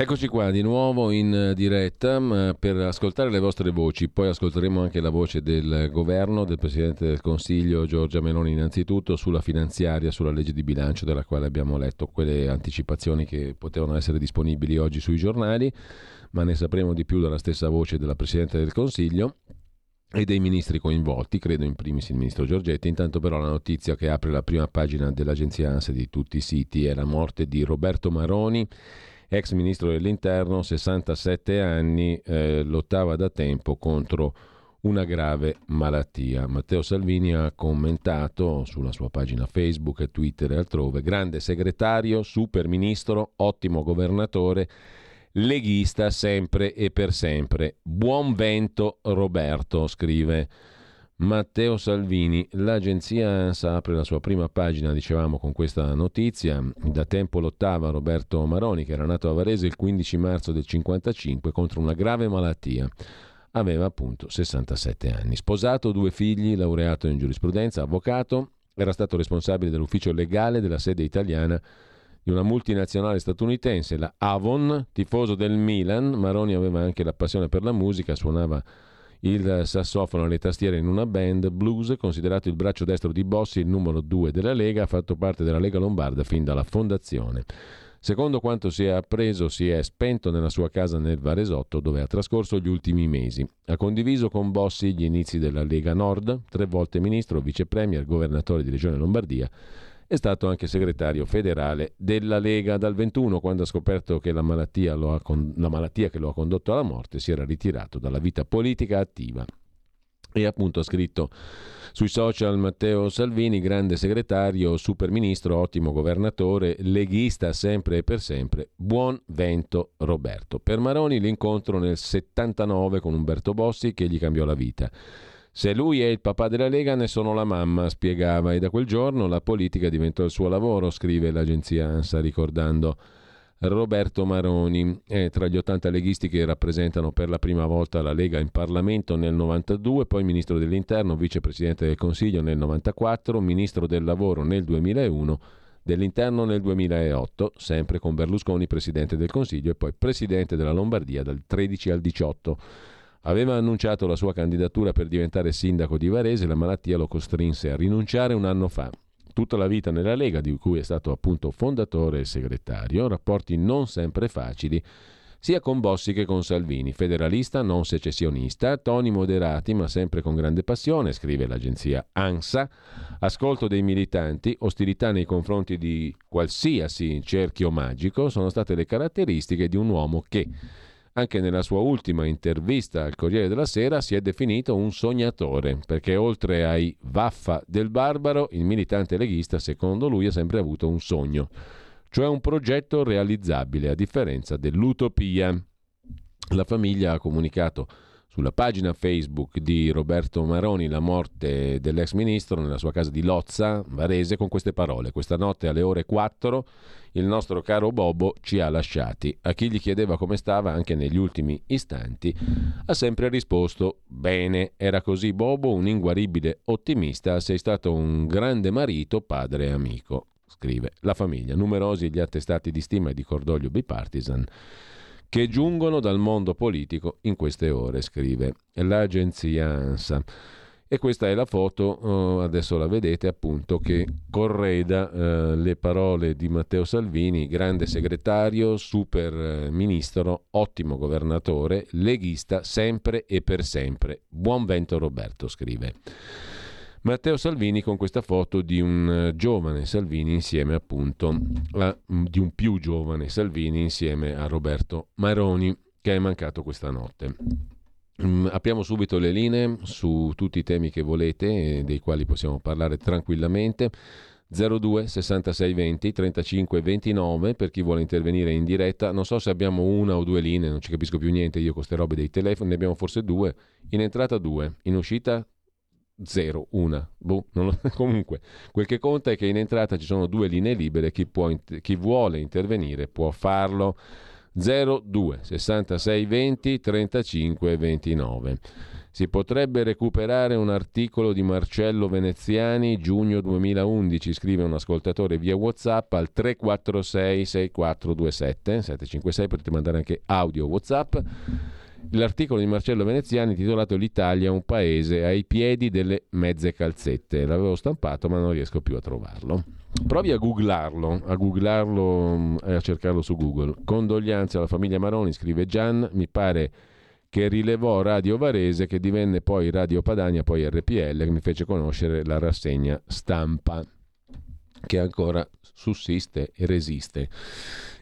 Eccoci qua di nuovo in diretta m, per ascoltare le vostre voci, poi ascolteremo anche la voce del governo, del Presidente del Consiglio Giorgia Meloni innanzitutto sulla finanziaria, sulla legge di bilancio della quale abbiamo letto quelle anticipazioni che potevano essere disponibili oggi sui giornali, ma ne sapremo di più dalla stessa voce della Presidente del Consiglio e dei ministri coinvolti, credo in primis il ministro Giorgetti. Intanto però la notizia che apre la prima pagina dell'agenzia ANSA di tutti i siti è la morte di Roberto Maroni, ex ministro dell'interno, 67 anni, eh, lottava da tempo contro una grave malattia. Matteo Salvini ha commentato sulla sua pagina Facebook, Twitter e altrove, grande segretario, super ministro, ottimo governatore, leghista sempre e per sempre. Buon vento Roberto, scrive Matteo Salvini. L'agenzia ANSA apre la sua prima pagina, dicevamo, con questa notizia. Da tempo lottava Roberto Maroni, che era nato a Varese il 15 marzo del 1955 contro una grave malattia. Aveva appunto 67 anni. Sposato, due figli, laureato in giurisprudenza, avvocato, era stato responsabile dell'ufficio legale della sede italiana di una multinazionale statunitense, la Avon, tifoso del Milan. Maroni aveva anche la passione per la musica, suonava il sassofono e le tastiere in una band blues, considerato il braccio destro di Bossi, il numero due della Lega, ha fatto parte della Lega Lombarda fin dalla fondazione. Secondo quanto si è appreso, si è spento nella sua casa nel Varesotto, dove ha trascorso gli ultimi mesi. Ha condiviso con Bossi gli inizi della Lega Nord, tre volte ministro, vice premier, governatore di Regione Lombardia. È stato anche segretario federale della Lega dal 21, quando ha scoperto che la malattia, con- la malattia che lo ha condotto alla morte si era ritirato dalla vita politica attiva. E appunto ha scritto sui social Matteo Salvini, grande segretario, super ministro, ottimo governatore, leghista sempre e per sempre, buon vento Roberto. Per Maroni l'incontro nel 79 con Umberto Bossi che gli cambiò la vita. Se lui è il papà della Lega, ne sono la mamma, spiegava, e da quel giorno la politica diventò il suo lavoro, scrive l'agenzia ANSA ricordando Roberto Maroni, è tra gli 80 leghisti che rappresentano per la prima volta la Lega in Parlamento nel 92, poi ministro dell'Interno, vicepresidente del Consiglio nel 94, ministro del Lavoro nel 2001, dell'Interno nel 2008, sempre con Berlusconi presidente del Consiglio e poi presidente della Lombardia dal 13 al 18. Aveva annunciato la sua candidatura per diventare sindaco di Varese, la malattia lo costrinse a rinunciare un anno fa. Tutta la vita nella Lega, di cui è stato appunto fondatore e segretario, rapporti non sempre facili, sia con Bossi che con Salvini, federalista, non secessionista, toni moderati ma sempre con grande passione, scrive l'agenzia ANSA, ascolto dei militanti, ostilità nei confronti di qualsiasi cerchio magico sono state le caratteristiche di un uomo che anche nella sua ultima intervista al Corriere della Sera si è definito un sognatore, perché oltre ai vaffa del barbaro, il militante leghista, secondo lui, ha sempre avuto un sogno, cioè un progetto realizzabile, a differenza dell'utopia. La famiglia ha comunicato sulla pagina Facebook di Roberto Maroni la morte dell'ex ministro nella sua casa di Lozza, Varese, con queste parole. Questa notte alle ore 4 il nostro caro Bobo ci ha lasciati. A chi gli chiedeva come stava anche negli ultimi istanti, ha sempre risposto bene. Era così Bobo, un inguaribile ottimista, sei stato un grande marito, padre e amico. Scrive la famiglia. Numerosi gli attestati di stima e di cordoglio bipartisan che giungono dal mondo politico in queste ore, scrive l'agenzia ANSA. E questa è la foto, eh, adesso la vedete appunto, che correda eh, le parole di Matteo Salvini, grande segretario, super eh, ministro, ottimo governatore, leghista sempre e per sempre. Buon vento Roberto, scrive. Matteo Salvini con questa foto di un eh, giovane Salvini insieme appunto a, di un più giovane Salvini insieme a Roberto Maroni che è mancato questa notte. Mm, apriamo subito le linee su tutti i temi che volete, dei quali possiamo parlare tranquillamente. 02 66 20 35 29 per chi vuole intervenire in diretta. Non so se abbiamo una o due linee, non ci capisco più niente io con queste robe dei telefoni, ne abbiamo forse due. In entrata due, in uscita zero, una. Boh, non lo- comunque, quel che conta è che in entrata ci sono due linee libere, chi, può chi vuole intervenire può farlo. 02 66 20 35 29. Si potrebbe recuperare un articolo di Marcello Veneziani, giugno 2011, scrive un ascoltatore via WhatsApp al 346 6427 756, potete mandare anche audio WhatsApp. L'articolo di Marcello Veneziani intitolato L'Italia, un paese ai piedi delle mezze calzette. L'avevo stampato ma non riesco più a trovarlo. Provi a googlarlo, a googlarlo mm, e a cercarlo su Google. Condoglianze alla famiglia Maroni, scrive Gian, mi pare che rilevò Radio Varese che divenne poi Radio Padania, poi RPL, che mi fece conoscere la rassegna stampa che ancora sussiste e resiste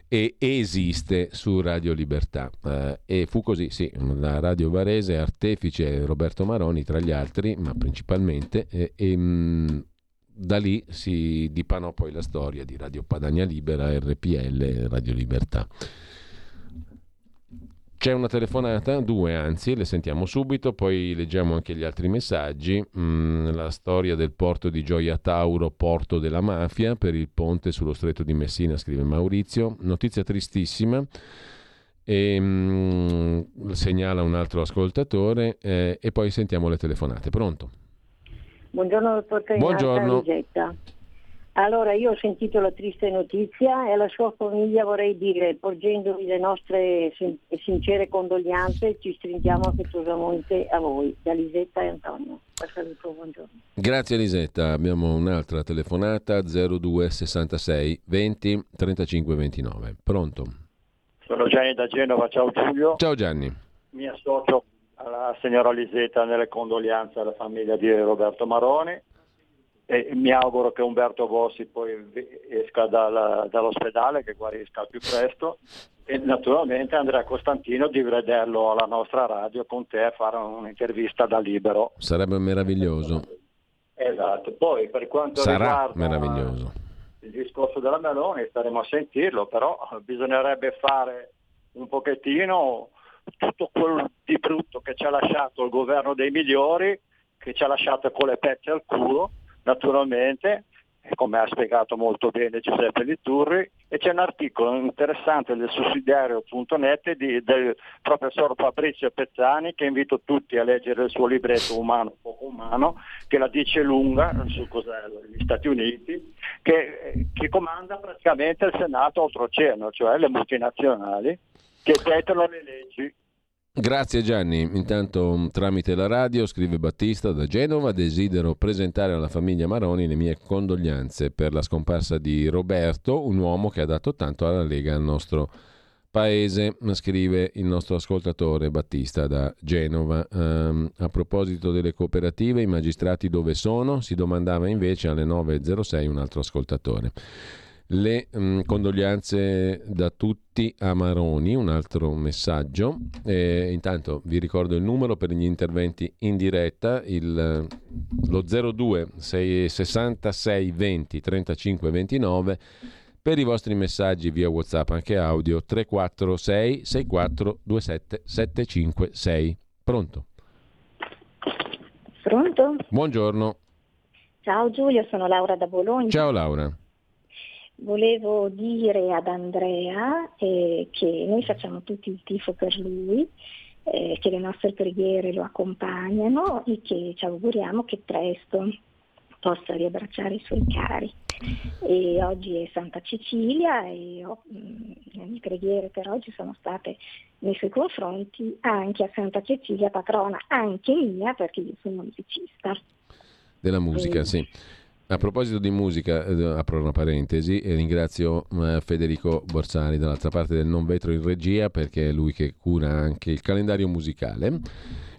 e esiste su Radio Libertà. Eh, e fu così, sì, la Radio Varese, artefice Roberto Maroni tra gli altri, ma principalmente, eh, e mh, da lì si dipanò poi la storia di Radio Padania Libera, RPL Radio Libertà. C'è una telefonata, due anzi, le sentiamo subito, poi leggiamo anche gli altri messaggi. Mm, la storia del porto di Gioia Tauro, porto della mafia, per il ponte sullo stretto di Messina, scrive Maurizio. Notizia tristissima, e, mm, segnala un altro ascoltatore, eh, e poi sentiamo le telefonate. Pronto? Buongiorno dottor Cagnata, Buongiorno. Ligetta. Allora, io ho sentito la triste notizia e alla sua famiglia vorrei dire, porgendovi le nostre sin- sincere condoglianze, ci stringiamo affettuosamente a voi, da Lisetta e Antonio. Saluto, buongiorno. Grazie Elisetta, abbiamo un'altra telefonata 02 66 20 35 29. Pronto? Sono Gianni da Genova, ciao Giulio. Ciao Gianni. Mi associo alla signora Lisetta nelle condoglianze alla famiglia di Roberto Maroni e mi auguro che Umberto Bossi poi esca dal- dall'ospedale, che guarisca al più presto e naturalmente Andrea Costantino di vederlo alla nostra radio con te a fare un'intervista da libero. Sarebbe meraviglioso. Esatto, poi per quanto Sarà riguarda il discorso della Meloni, staremo a sentirlo, però bisognerebbe fare un pochettino tutto quello di brutto che ci ha lasciato il governo dei migliori, che ci ha lasciato con le pezze al culo, naturalmente, come ha spiegato molto bene Giuseppe Liturri, e c'è un articolo interessante del sussidiario.net di- del professor Fabrizio Pezzani, che invito tutti a leggere il suo libretto Umano, poco umano, che la dice lunga su cos'è gli Stati Uniti, che, che comanda praticamente il Senato oltreoceano, cioè le multinazionali, che dettano le leggi. Grazie Gianni. Intanto mh, tramite la radio, scrive Battista da Genova, desidero presentare alla famiglia Maroni le mie condoglianze per la scomparsa di Roberto, un uomo che ha dato tanto alla Lega al nostro paese, scrive il nostro ascoltatore Battista da Genova. Ehm, a proposito delle cooperative, i magistrati dove sono? Si domandava invece alle 9.06 un altro ascoltatore. Le mh, condoglianze da tutti a Maroni, un altro messaggio. Eh, intanto vi ricordo il numero per gli interventi in diretta, il, lo 02 6 66 20 35 29 per i vostri messaggi via WhatsApp, anche audio 346 64 27 756. Pronto? Pronto? Buongiorno. Ciao Giulio, sono Laura da Bologna. Ciao Laura. Volevo dire ad Andrea eh, che noi facciamo tutti il tifo per lui, eh, che le nostre preghiere lo accompagnano e che ci auguriamo che presto possa riabbracciare i suoi cari. E oggi è Santa Cecilia e ho- mh, le mie preghiere per oggi sono state nei suoi confronti anche a Santa Cecilia, patrona anche mia perché io sono musicista. Della musica, Sì. sì. A proposito di musica, eh, apro una parentesi e ringrazio eh, Federico Borsari dall'altra parte del non vetro in regia perché è lui che cura anche il calendario musicale,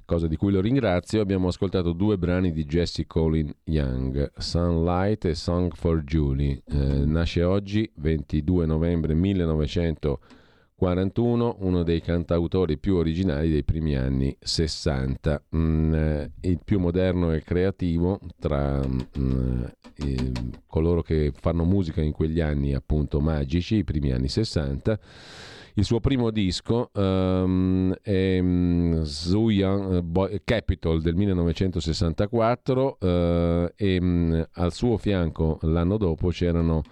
cosa di cui lo ringrazio. Abbiamo ascoltato due brani di Jesse Colin Young, Sunlight e Song for Julie. Eh, nasce oggi, 22 novembre 1941, uno dei cantautori più originali dei primi anni 60, Mm, eh, il più moderno e creativo tra mm, eh, coloro che fanno musica in quegli anni appunto magici, i primi anni 60. Il suo primo disco um, è um, Zuyan Boy, Capital del 1964 uh, e um, al suo fianco l'anno dopo c'erano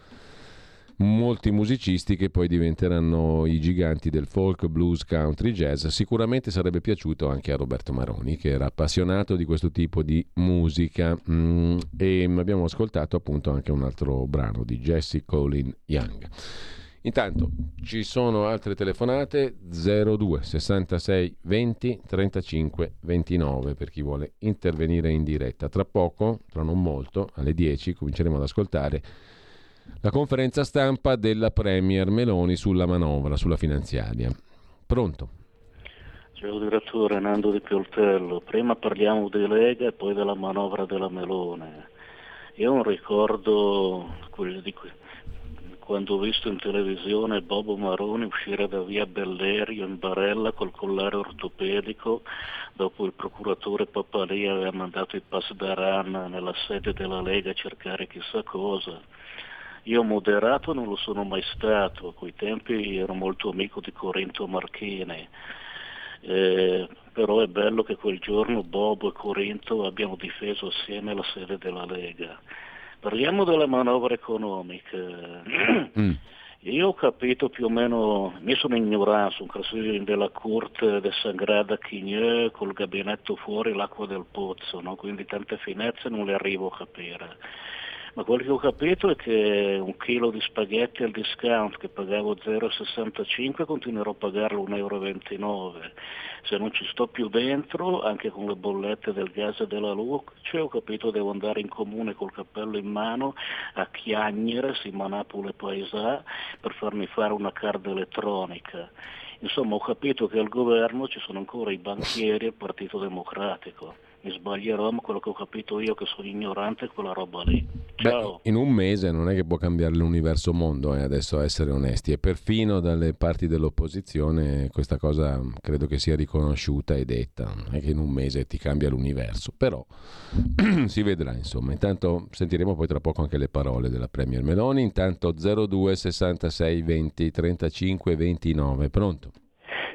molti musicisti che poi diventeranno i giganti del folk, blues, country, jazz. Sicuramente sarebbe piaciuto anche a Roberto Maroni, che era appassionato di questo tipo di musica. Mm, e abbiamo ascoltato appunto anche un altro brano di Jesse Colin Young. Intanto ci sono altre telefonate 02 66 20 35 29 per chi vuole intervenire in diretta. Tra poco, tra non molto, alle 10 cominceremo ad ascoltare la conferenza stampa della Premier Meloni sulla manovra, sulla finanziaria. Pronto? Ciao direttore Nando Di Pioltello, prima parliamo di Lega e poi della manovra della Melone. Io ho un ricordo di quando ho visto in televisione Bobo Maroni uscire da via Bellerio in barella col collare ortopedico dopo il procuratore Papalì aveva mandato i pass da RAN nella sede della Lega a cercare chissà cosa io moderato non lo sono mai stato, a quei tempi ero molto amico di Corinto Marchini, eh, però è bello che quel giorno Bobo e Corinto abbiano difeso assieme la sede della Lega. Parliamo della manovra economica. Mm. Io ho capito più o meno, mi sono ignorato, un consiglio della Corte de Sangrada Chigneux col gabinetto fuori l'acqua del pozzo, no? quindi tante finezze non le arrivo a capire ma quello che ho capito è che un chilo di spaghetti al discount che pagavo 0,65 continuerò a pagarlo 1,29 euro. Se non ci sto più dentro, anche con le bollette del gas e della luce, ho capito devo andare in comune col cappello in mano a chiagnere, si manapule paesà, per farmi fare una card elettronica. Insomma, ho capito che al governo ci sono ancora i banchieri e il Partito Democratico mi sbaglierò, ma quello che ho capito io che sono ignorante è quella roba lì. Beh, in un mese non è che può cambiare l'universo mondo, eh, adesso essere onesti, e perfino dalle parti dell'opposizione questa cosa credo che sia riconosciuta e detta, non è che in un mese ti cambia l'universo, però si vedrà insomma. Intanto sentiremo poi tra poco anche le parole della Premier Meloni, intanto 02 66 20 35 29, pronto?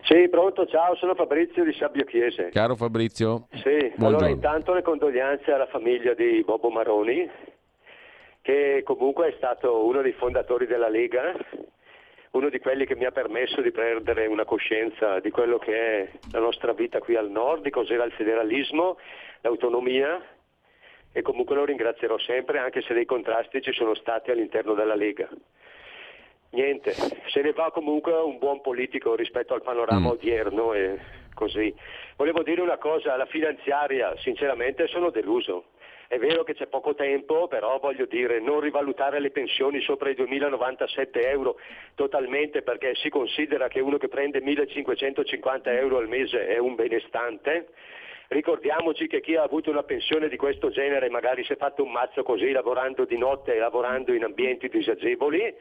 Sì, pronto, ciao, sono Fabrizio di Sabbio Chiese. Caro Fabrizio. Sì, Buongiorno. allora intanto le condoglianze alla famiglia di Bobo Maroni, che comunque è stato uno dei fondatori della Lega, uno di quelli che mi ha permesso di perdere una coscienza di quello che è la nostra vita qui al nord, di cos'era il federalismo, l'autonomia e comunque lo ringrazierò sempre anche se dei contrasti ci sono stati all'interno della Lega niente, se ne va comunque un buon politico rispetto al panorama mm. odierno e così. Volevo dire una cosa, la finanziaria, sinceramente sono deluso. È vero che c'è poco tempo, però voglio dire, non rivalutare le pensioni sopra i 2.097 euro totalmente perché si considera che uno che prende 1.550 euro al mese è un benestante. Ricordiamoci che chi ha avuto una pensione di questo genere magari si è fatto un mazzo così lavorando di notte e lavorando in ambienti disagevoli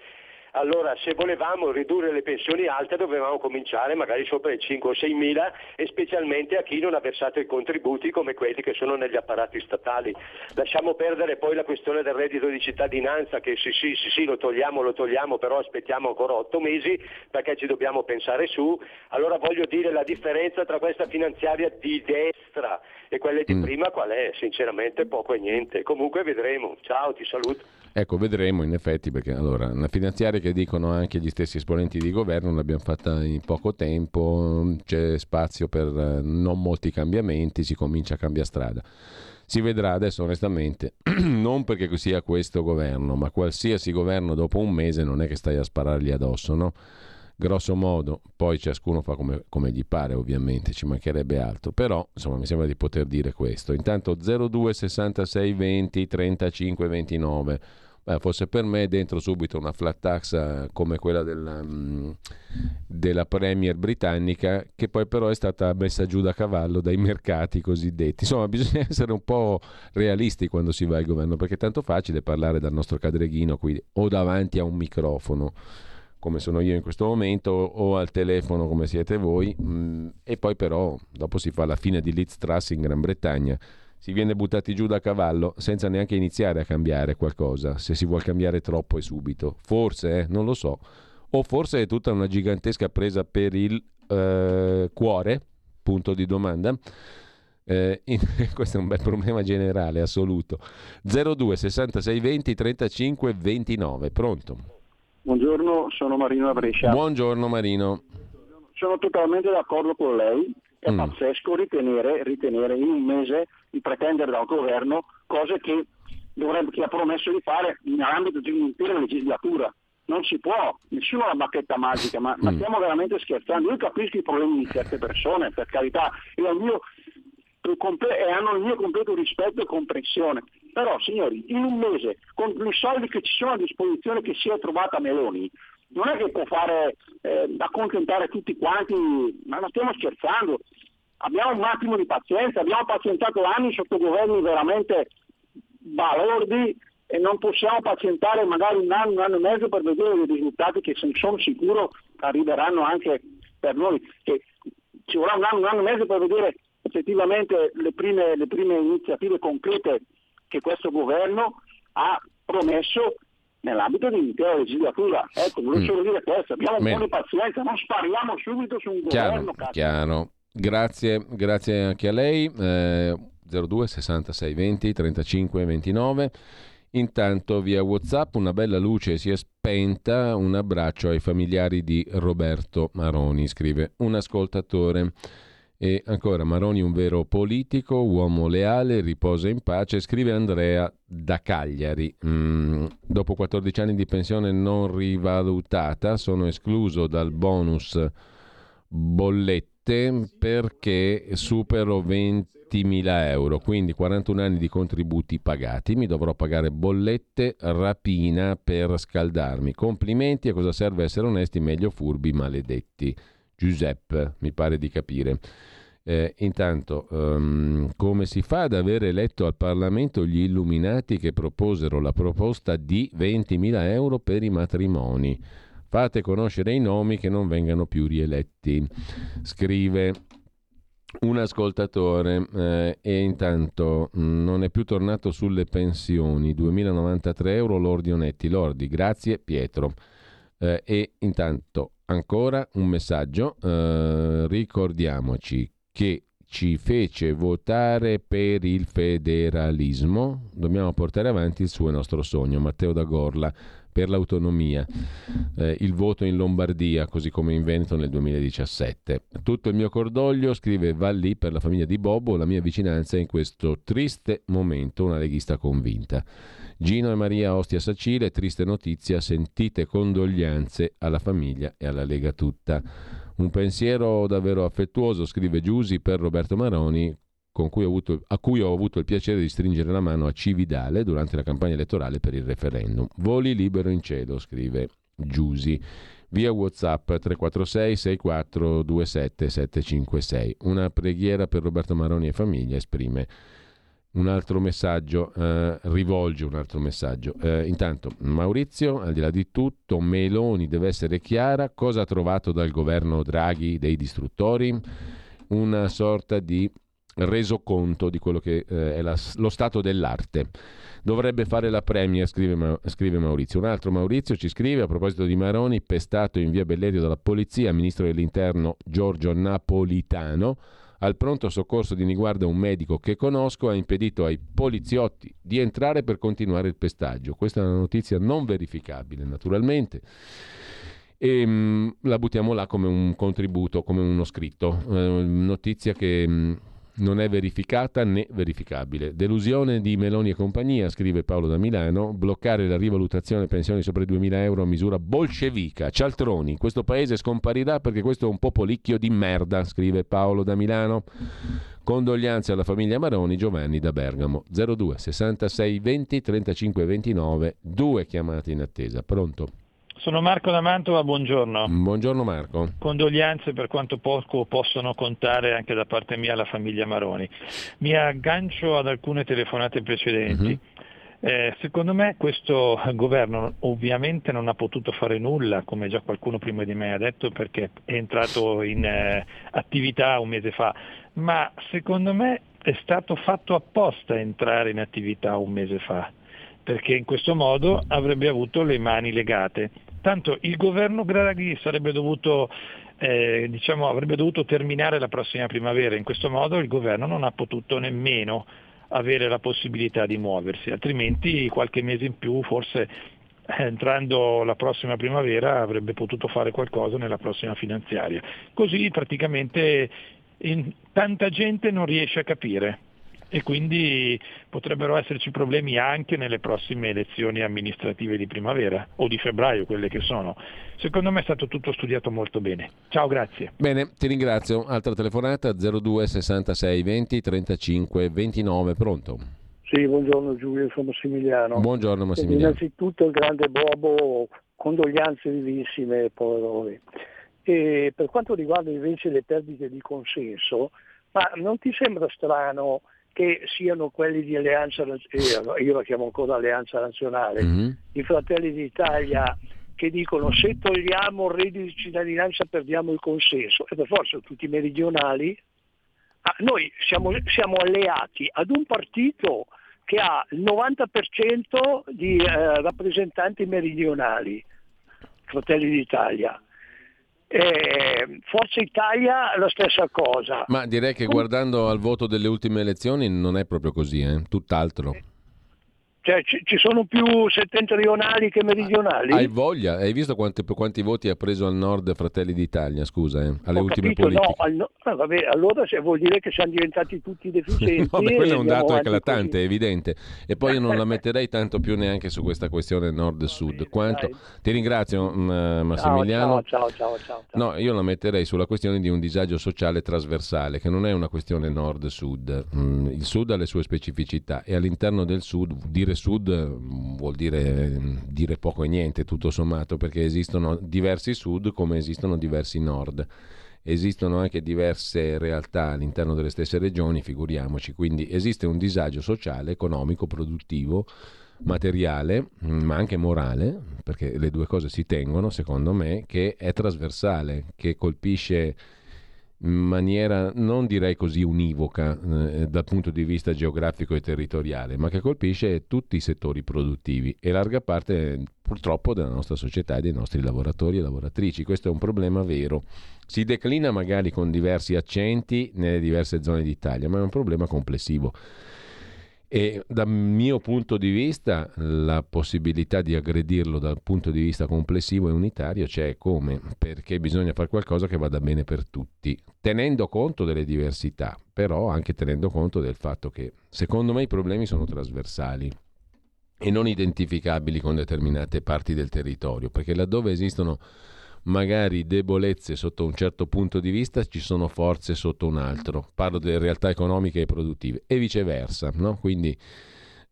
allora se volevamo ridurre le pensioni alte dovevamo cominciare magari sopra i 5 o 6 mila e specialmente a chi non ha versato i contributi come quelli che sono negli apparati statali. Lasciamo perdere poi la questione del reddito di cittadinanza che sì sì sì, sì lo togliamo, lo togliamo, però aspettiamo ancora 8 mesi perché ci dobbiamo pensare su. Allora voglio dire la differenza tra questa finanziaria di destra e quelle di mm. prima qual è? Sinceramente poco e niente. Comunque vedremo. Ciao, ti saluto. Ecco, vedremo in effetti perché allora una finanziaria che dicono anche gli stessi esponenti di governo l'abbiamo fatta in poco tempo, c'è spazio per eh, non molti cambiamenti, si comincia a cambiare strada. Si vedrà adesso onestamente, non perché sia questo governo, ma qualsiasi governo dopo un mese non è che stai a sparargli addosso, no? grosso modo, poi ciascuno fa come, come, gli pare ovviamente, ci mancherebbe altro, però insomma mi sembra di poter dire questo. Intanto 02 66 20 35 29, Beh, fosse per me dentro subito una flat tax eh, come quella della, mm, della Premier britannica, che poi però è stata messa giù da cavallo dai mercati cosiddetti. Insomma bisogna essere un po' realisti quando si va al governo, perché è tanto facile parlare dal nostro cadreghino qui o davanti a un microfono come sono io in questo momento, o al telefono come siete voi, mm, e poi però dopo si fa la fine di Liz Truss in Gran Bretagna, si viene buttati giù da cavallo senza neanche iniziare a cambiare qualcosa, se si vuole cambiare troppo e subito. Forse, eh, non lo so. o forse è tutta una gigantesca presa per il eh, cuore? Punto di domanda. Eh, in, questo è un bel problema generale, assoluto. 02 66 20 35 29. Pronto? Buongiorno, sono Marino da Brescia. Buongiorno Marino. Sono totalmente d'accordo con lei. È Mm. pazzesco ritenere, ritenere in un mese di pretendere dal governo cose che, dovrebbe, che ha promesso di fare nell'ambito di un'intera legislatura. Non si può, nessuno ha la bacchetta magica, ma, ma Mm. stiamo veramente scherzando. Io capisco i problemi di certe persone, per carità, e, mio- e hanno il mio completo rispetto e comprensione. Però, signori, in un mese, con i soldi che ci sono a disposizione che si è trovata Meloni, non è che può fare eh, accontentare tutti quanti, ma non stiamo scherzando. Abbiamo un attimo di pazienza, abbiamo pazientato anni sotto governi veramente balordi e non possiamo pazientare magari un anno, un anno e mezzo per vedere dei risultati che sono sicuro arriveranno anche per noi. Che ci vorrà un anno, un anno e mezzo per vedere effettivamente le prime, le prime iniziative concrete che questo governo ha promesso nell'ambito di un'intera legislatura. Ecco, volevo Mm. solo dire questo, abbiamo un po' di pazienza, non spariamo subito su un Chiaro, governo. cazzo. chiaro. Grazie, grazie anche a lei. Eh, 02 66 20 35 29. Intanto via WhatsApp una bella luce si è spenta. Un abbraccio ai familiari di Roberto Maroni, scrive un ascoltatore. E ancora Maroni un vero politico, uomo leale, riposa in pace, scrive Andrea da Cagliari. Mm, dopo 14 anni di pensione non rivalutata, sono escluso dal bonus bollette perché supero 20.000 euro, quindi 41 anni di contributi pagati, mi dovrò pagare bollette, rapina per scaldarmi. Complimenti, a cosa serve essere onesti, meglio furbi, maledetti. Giuseppe, mi pare di capire. Eh, intanto, ehm, come si fa ad aver eletto al Parlamento gli illuminati che proposero la proposta di 20.000 euro per i matrimoni? Fate conoscere i nomi che non vengano più rieletti, scrive un ascoltatore eh, e intanto mh, non è più tornato sulle pensioni, 2093 euro lordi onetti, lordi, grazie Pietro. Eh, e intanto ancora un messaggio, eh, ricordiamoci che ci fece votare per il federalismo, dobbiamo portare avanti il suo e nostro sogno, Matteo da Gorla, per l'autonomia, eh, il voto in Lombardia, così come in Veneto nel 2017. Tutto il mio cordoglio, scrive Valli per la famiglia di Bobo, la mia vicinanza in questo triste momento, una leghista convinta. Gino e Maria Ostia Sacile, triste notizia, sentite condoglianze alla famiglia e alla Lega tutta. Un pensiero davvero affettuoso, scrive Giusi per Roberto Maroni, cui avuto- a cui ho avuto il piacere di stringere la mano a Cividale durante la campagna elettorale per il referendum. Voli libero in cielo, scrive Giusi. Via WhatsApp 346 6427 756. Una preghiera per Roberto Maroni e famiglia esprime un altro messaggio, eh, rivolge un altro messaggio. Eh, intanto, Maurizio, al di là di tutto, Meloni deve essere chiara cosa ha trovato dal governo Draghi dei distruttori, una sorta di resoconto di quello che eh, è la- lo stato dell'arte. Dovrebbe fare la premia, scrive, scrive Maurizio. Un altro Maurizio ci scrive a proposito di Maroni, pestato in via Bellerio dalla polizia, ministro dell'interno Giorgio Napolitano. Al pronto soccorso di Niguarda un medico che conosco ha impedito ai poliziotti di entrare per continuare il pestaggio. Questa è una notizia non verificabile, naturalmente. E mh, la buttiamo là come un contributo, come uno scritto. Eh, notizia che mh, non è verificata né verificabile. Delusione di Meloni e compagnia, scrive Paolo da Milano, bloccare la rivalutazione pensioni sopra i 2.000 euro a misura bolscevica. Cialtroni, questo paese scomparirà perché questo è un popolicchio di merda, scrive Paolo da Milano. Condoglianze alla famiglia Maroni, Giovanni da Bergamo. 02 66 20 35 29, due chiamate in attesa. Pronto? Sono Marco da Mantova, buongiorno. Buongiorno Marco. Condoglianze per quanto poco possono contare anche da parte mia alla famiglia Maroni. Mi aggancio ad alcune telefonate precedenti. Eh, secondo me questo governo ovviamente non ha potuto fare nulla, come già qualcuno prima di me ha detto, perché è entrato in eh, attività un mese fa, ma secondo me è stato fatto apposta entrare in attività un mese fa, perché in questo modo avrebbe avuto le mani legate. Tanto il governo Draghi sarebbe dovuto, eh, diciamo, avrebbe dovuto terminare la prossima primavera, in questo modo il governo non ha potuto nemmeno avere la possibilità di muoversi, altrimenti qualche mese in più forse eh, entrando la prossima primavera avrebbe potuto fare qualcosa nella prossima finanziaria. Così praticamente in, tanta gente non riesce a capire e quindi potrebbero esserci problemi anche nelle prossime elezioni amministrative di primavera o di febbraio, quelle che sono. Secondo me è stato tutto studiato molto bene. Ciao, grazie. Bene, ti ringrazio. Altra telefonata 02 66 20 35 29, pronto? Sì, buongiorno Giulio, sono Massimiliano. Buongiorno E Massimiliano. Innanzitutto il grande Bobo, condoglianze vivissime, povero. E per quanto riguarda invece le perdite di consenso, ma non ti sembra strano che siano quelli di Alleanza, Naz- eh, io la chiamo ancora Alleanza Nazionale, Mhm. i Fratelli d'Italia, che dicono se togliamo il reddito di cittadinanza perdiamo il consenso, e per forza tutti i meridionali Ah, noi siamo, siamo alleati ad un partito che ha il 90% di eh, rappresentanti meridionali, Fratelli d'Italia. Eh, Forza Italia la stessa cosa. Ma direi che guardando al voto delle ultime elezioni non è proprio così, eh? tutt'altro. Cioè, ci, ci sono più settentrionali che meridionali? Hai voglia? Hai visto quanti, quanti voti ha preso al nord Fratelli d'Italia, scusa, eh? alle Ho ultime capito, no, politiche? al- no, ah, vabbè, allora vuol dire che siamo diventati tutti deficienti. No, beh, quello è un dato eclatante, così. è evidente. E poi io non la metterei tanto più neanche su questa questione nord-sud. Quanto... Ti ringrazio, mm, Massimiliano. Ciao, ciao, ciao, ciao. No, io la metterei sulla questione di un disagio sociale trasversale, che non è una questione nord-sud. Mm, Il sud ha le sue specificità e all'interno del sud, dire sud mm, vuol dire mm, dire poco e niente, tutto sommato, perché esistono diversi sud come esistono diversi nord. Esistono anche diverse realtà all'interno delle stesse regioni, figuriamoci, quindi esiste un disagio sociale, economico, produttivo, materiale, mm, ma anche morale, perché le due cose si tengono, secondo me, che è trasversale, che colpisce in maniera non direi così univoca eh, dal punto di vista geografico e territoriale, ma che colpisce tutti i settori produttivi e larga parte purtroppo della nostra società e dei nostri lavoratori e lavoratrici. Questo è un problema vero. Si declina magari con diversi accenti nelle diverse zone d'Italia, ma è un problema complessivo. E dal mio punto di vista la possibilità di aggredirlo dal punto di vista complessivo e unitario c'è come? Perché bisogna fare qualcosa che vada bene per tutti, tenendo conto delle diversità, però anche tenendo conto del fatto che secondo me i problemi sono trasversali e non identificabili con determinate parti del territorio, perché laddove esistono magari debolezze sotto un certo punto di vista, ci sono forze sotto un altro. Parlo delle realtà economiche e produttive e viceversa, no? Quindi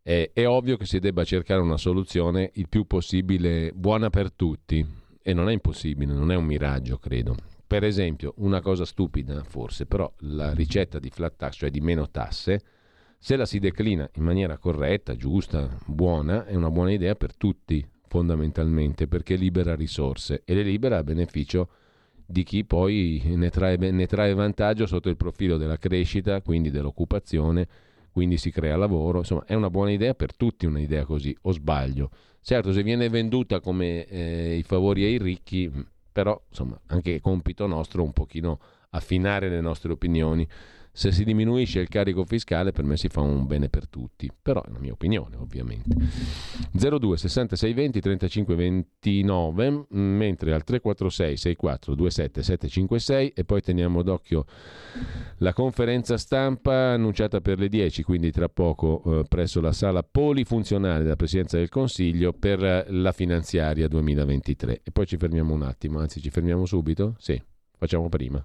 è, è ovvio che si debba cercare una soluzione il più possibile buona per tutti e non è impossibile, non è un miraggio, credo. Per esempio, una cosa stupida forse, però la ricetta di flat tax, cioè di meno tasse, se la si declina in maniera corretta, giusta, buona, è una buona idea per tutti, fondamentalmente, perché libera risorse e le libera a beneficio di chi poi ne trae, ne trae vantaggio sotto il profilo della crescita, quindi dell'occupazione, quindi si crea lavoro. Insomma, è una buona idea per tutti un'idea così, o sbaglio? Certo, se viene venduta come eh, i favori ai ricchi, però insomma, anche è compito nostro un pochino affinare le nostre opinioni. Se si diminuisce il carico fiscale per me si fa un bene per tutti, però è la mia opinione ovviamente. 02 66 20 35 29, mentre al 346 64 27 756 e poi teniamo d'occhio la conferenza stampa annunciata per le 10, quindi tra poco eh, presso la sala polifunzionale della Presidenza del Consiglio per eh, la finanziaria 2023. E poi ci fermiamo un attimo, anzi ci fermiamo subito? Sì, facciamo prima.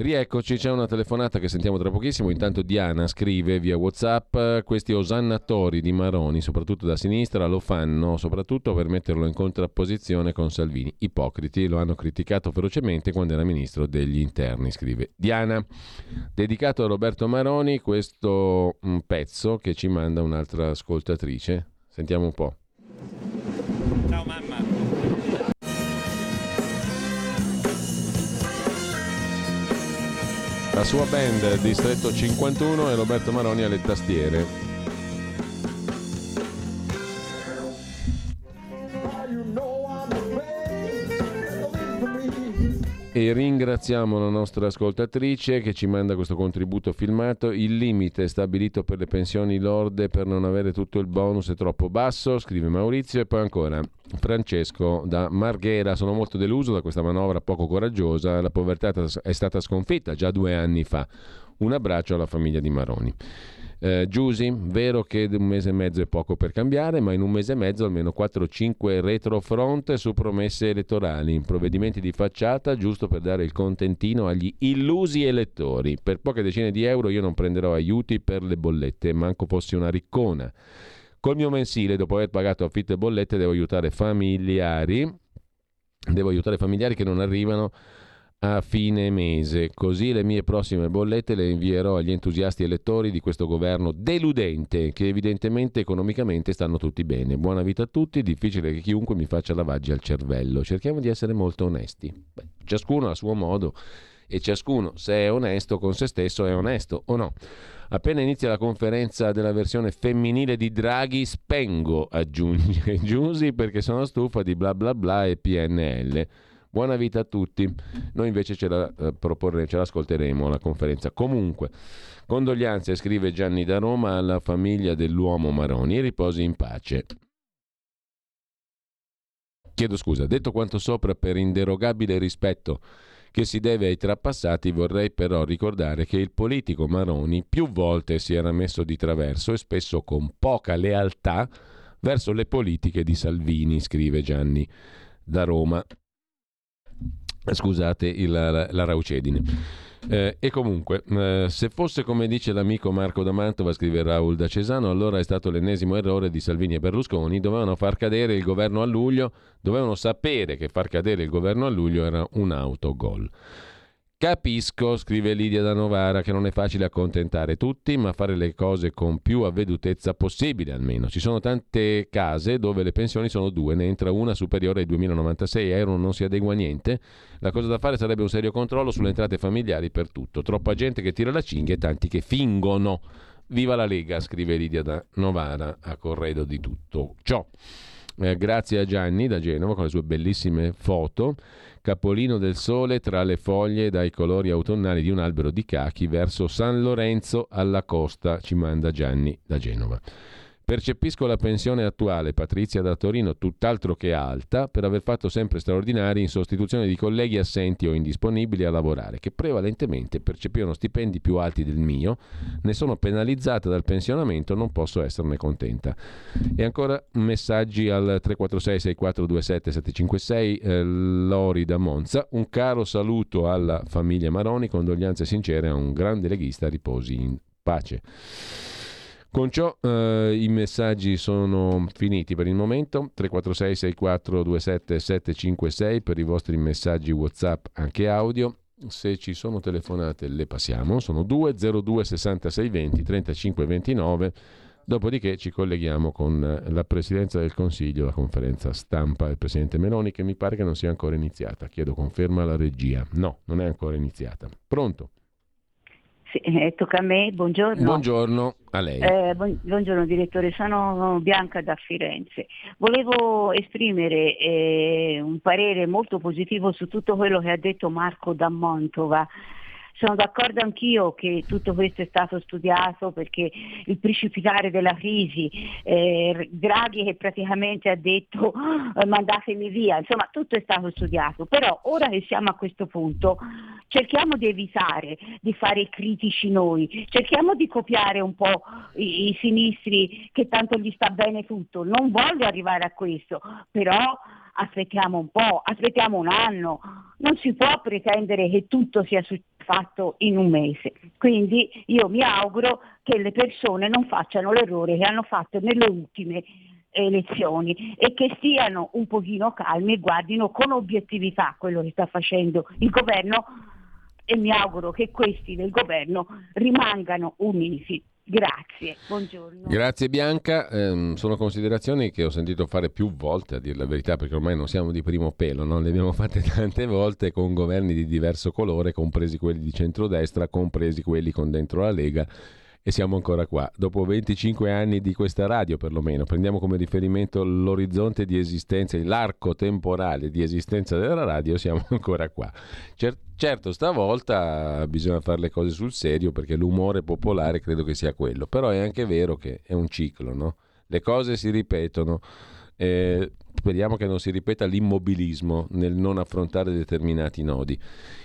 Rieccoci, c'è una telefonata che sentiamo tra pochissimo. Intanto Diana scrive via WhatsApp: questi osannatori di Maroni, soprattutto da sinistra, lo fanno soprattutto per metterlo in contrapposizione con Salvini. Ipocriti, lo hanno criticato ferocemente quando era ministro degli interni, scrive Diana. Dedicato a Roberto Maroni, questo un pezzo che ci manda un'altra ascoltatrice. Sentiamo un po'. La sua band Distretto 51 e Roberto Maroni alle tastiere. E ringraziamo la nostra ascoltatrice che ci manda questo contributo filmato. Il limite stabilito per le pensioni lorde per non avere tutto il bonus è troppo basso, scrive Maurizio. E poi ancora Francesco da Marghera. Sono molto deluso da questa manovra poco coraggiosa. La povertà è stata sconfitta già due anni fa. Un abbraccio alla famiglia di Maroni. Eh, Giusy, vero che un mese e mezzo è poco per cambiare, ma in un mese e mezzo almeno 4-5 retrofront su promesse elettorali, provvedimenti di facciata giusto per dare il contentino agli illusi elettori. Per poche decine di euro io non prenderò aiuti per le bollette, manco fossi una riccona. Col mio mensile, dopo aver pagato affitto e bollette, devo aiutare familiari, devo aiutare familiari che non arrivano a fine mese. Così le mie prossime bollette le invierò agli entusiasti elettori di questo governo deludente, che evidentemente economicamente stanno tutti bene. Buona vita a tutti, difficile che chiunque mi faccia lavaggi al cervello. Cerchiamo di essere molto onesti. Beh, ciascuno a suo modo e ciascuno, se è onesto con se stesso, è onesto o no. Appena inizia la conferenza della versione femminile di Draghi, spengo, aggiunge Giusi, perché sono stufa di bla bla bla e PNL. Buona vita a tutti. Noi invece ce la eh, proporre, ce l'ascolteremo la conferenza. Comunque, condoglianze, scrive Gianni da Roma alla famiglia dell'uomo Maroni. Riposi in pace. Chiedo scusa, detto quanto sopra per inderogabile rispetto che si deve ai trapassati, vorrei però ricordare che il politico Maroni più volte si era messo di traverso e spesso con poca lealtà verso le politiche di Salvini, scrive Gianni da Roma. Scusate il, la, la raucedine. Eh, e comunque, eh, se fosse come dice l'amico Marco da Mantova, scrive Raul da Cesano, allora è stato l'ennesimo errore di Salvini e Berlusconi. Dovevano far cadere il governo a luglio, dovevano sapere che far cadere il governo a luglio era un autogol. Capisco, scrive Lidia da Novara, che non è facile accontentare tutti, ma fare le cose con più avvedutezza possibile almeno. Ci sono tante case dove le pensioni sono due, ne entra una superiore ai 2096 euro, non si adegua niente. La cosa da fare sarebbe un serio controllo sulle entrate familiari per tutto. Troppa gente che tira la cinghia e tanti che fingono. Viva la Lega, scrive Lidia da Novara a corredo di tutto ciò. Eh, grazie a Gianni da Genova con le sue bellissime foto. Capolino del sole tra le foglie dai colori autunnali di un albero di cachi verso San Lorenzo alla costa, ci manda Gianni da Genova. Percepisco la pensione attuale, Patrizia da Torino, tutt'altro che alta, per aver fatto sempre straordinari in sostituzione di colleghi assenti o indisponibili a lavorare, che prevalentemente percepivano stipendi più alti del mio. Ne sono penalizzata dal pensionamento, non posso esserne contenta. E ancora messaggi al 346 6427 756 eh, Lori da Monza. Un caro saluto alla famiglia Maroni, condoglianze sincere a un grande leghista, riposi in pace. Con ciò eh, i messaggi sono finiti per il momento. 346 6427 756 per i vostri messaggi WhatsApp anche audio. Se ci sono telefonate le passiamo, sono 202 66 20 35 29. Dopodiché ci colleghiamo con la Presidenza del Consiglio, la conferenza stampa del Presidente Meloni, che mi pare che non sia ancora iniziata. Chiedo conferma alla regia. No, non è ancora iniziata. Pronto? Sì, eh, tocca a me, buongiorno. Buongiorno a lei. Eh, buon- buongiorno direttore, sono Bianca da Firenze. Volevo esprimere eh, un parere molto positivo su tutto quello che ha detto Marco da Montova. Sono d'accordo anch'io che tutto questo è stato studiato perché il precipitare della crisi, eh, Draghi che praticamente ha detto eh, mandatemi via, insomma tutto è stato studiato, però ora che siamo a questo punto cerchiamo di evitare di fare critici noi, cerchiamo di copiare un po' i, i sinistri che tanto gli sta bene tutto. Non voglio arrivare a questo, però aspettiamo un po', aspettiamo un anno, non si può pretendere che tutto sia fatto in un mese. Quindi io mi auguro che le persone non facciano l'errore che hanno fatto nelle ultime elezioni e che stiano un pochino calmi e guardino con obiettività quello che sta facendo il governo e mi auguro che questi del governo rimangano uniti. Grazie, buongiorno. Grazie Bianca, Ehm, sono considerazioni che ho sentito fare più volte a dire la verità perché ormai non siamo di primo pelo, no? le abbiamo fatte tante volte con governi di diverso colore, compresi quelli di centrodestra, compresi quelli con dentro la Lega e siamo ancora qua. Dopo 25 anni di questa radio perlomeno, prendiamo come riferimento l'orizzonte di esistenza, l'arco temporale di esistenza della radio, siamo ancora qua. Cer- certo, stavolta bisogna fare le cose sul serio perché l'umore popolare credo che sia quello, però è anche vero che è un ciclo, no? Le cose si ripetono. Eh, speriamo che non si ripeta l'immobilismo nel non affrontare determinati nodi.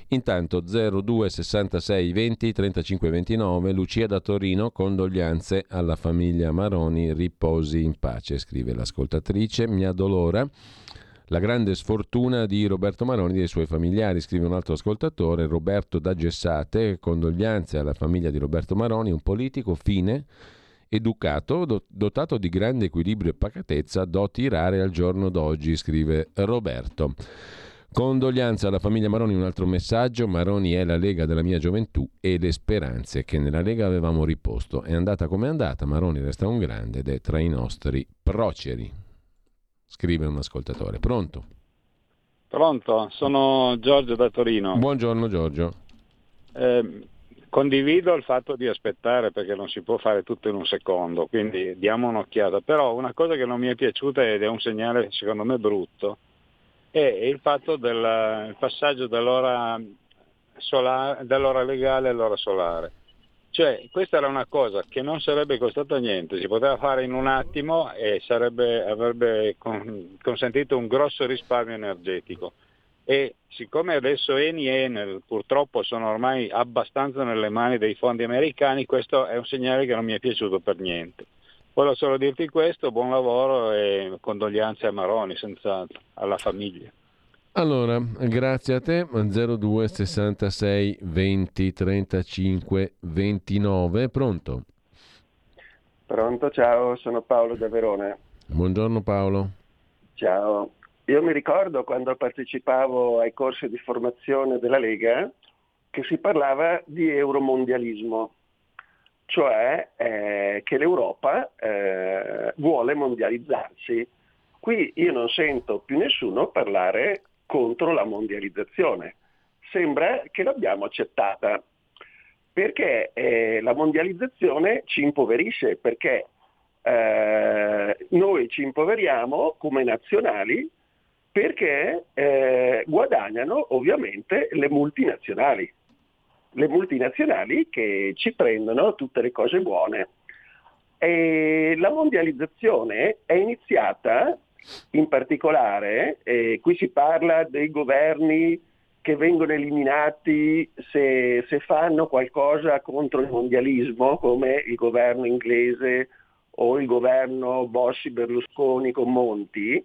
Intanto 02 66 20 35 29 Lucia da Torino, condoglianze alla famiglia Maroni, riposi in pace, scrive l'ascoltatrice. Mi addolora la grande sfortuna di Roberto Maroni e dei suoi familiari, scrive un altro ascoltatore, Roberto da Gessate, condoglianze alla famiglia di Roberto Maroni, un politico fine, educato, do- dotato di grande equilibrio e pacatezza, doti rare al giorno d'oggi, scrive Roberto. Condoglianze alla famiglia Maroni, un altro messaggio, Maroni è la Lega della mia gioventù e le speranze che nella Lega avevamo riposto. È andata come è andata, Maroni resta un grande ed è tra i nostri proceri, scrive un ascoltatore. Pronto? Pronto, sono Giorgio da Torino. Buongiorno Giorgio. Eh, condivido il fatto di aspettare perché non si può fare tutto in un secondo, quindi diamo un'occhiata. Però una cosa che non mi è piaciuta ed è un segnale secondo me brutto è il fatto del passaggio dall'ora, solare, dall'ora legale all'ora solare. Cioè, questa era una cosa che non sarebbe costata niente, si poteva fare in un attimo e sarebbe- avrebbe con- consentito un grosso risparmio energetico. E siccome adesso Eni e Enel purtroppo sono ormai abbastanza nelle mani dei fondi americani, questo è un segnale che non mi è piaciuto per niente. Volevo solo dirti questo, buon lavoro e condoglianze a Maroni, senz'altro, alla famiglia. Allora, grazie a te, 02 66 20 35 29, pronto? Pronto, ciao, sono Paolo da Verona. Buongiorno Paolo. Ciao. Io mi ricordo quando partecipavo ai corsi di formazione della Lega che si parlava di euromondialismo, cioè eh, che l'Europa eh, vuole mondializzarsi. Qui io non sento più nessuno parlare contro la mondializzazione. Sembra che l'abbiamo accettata perché eh, la mondializzazione ci impoverisce, perché eh, noi ci impoveriamo come nazionali perché eh, guadagnano ovviamente le multinazionali, le multinazionali che ci prendono tutte le cose buone. E la mondializzazione è iniziata in particolare, eh, qui si parla dei governi che vengono eliminati se, se fanno qualcosa contro il mondialismo, come il governo inglese o il governo Bossi-Berlusconi con Monti,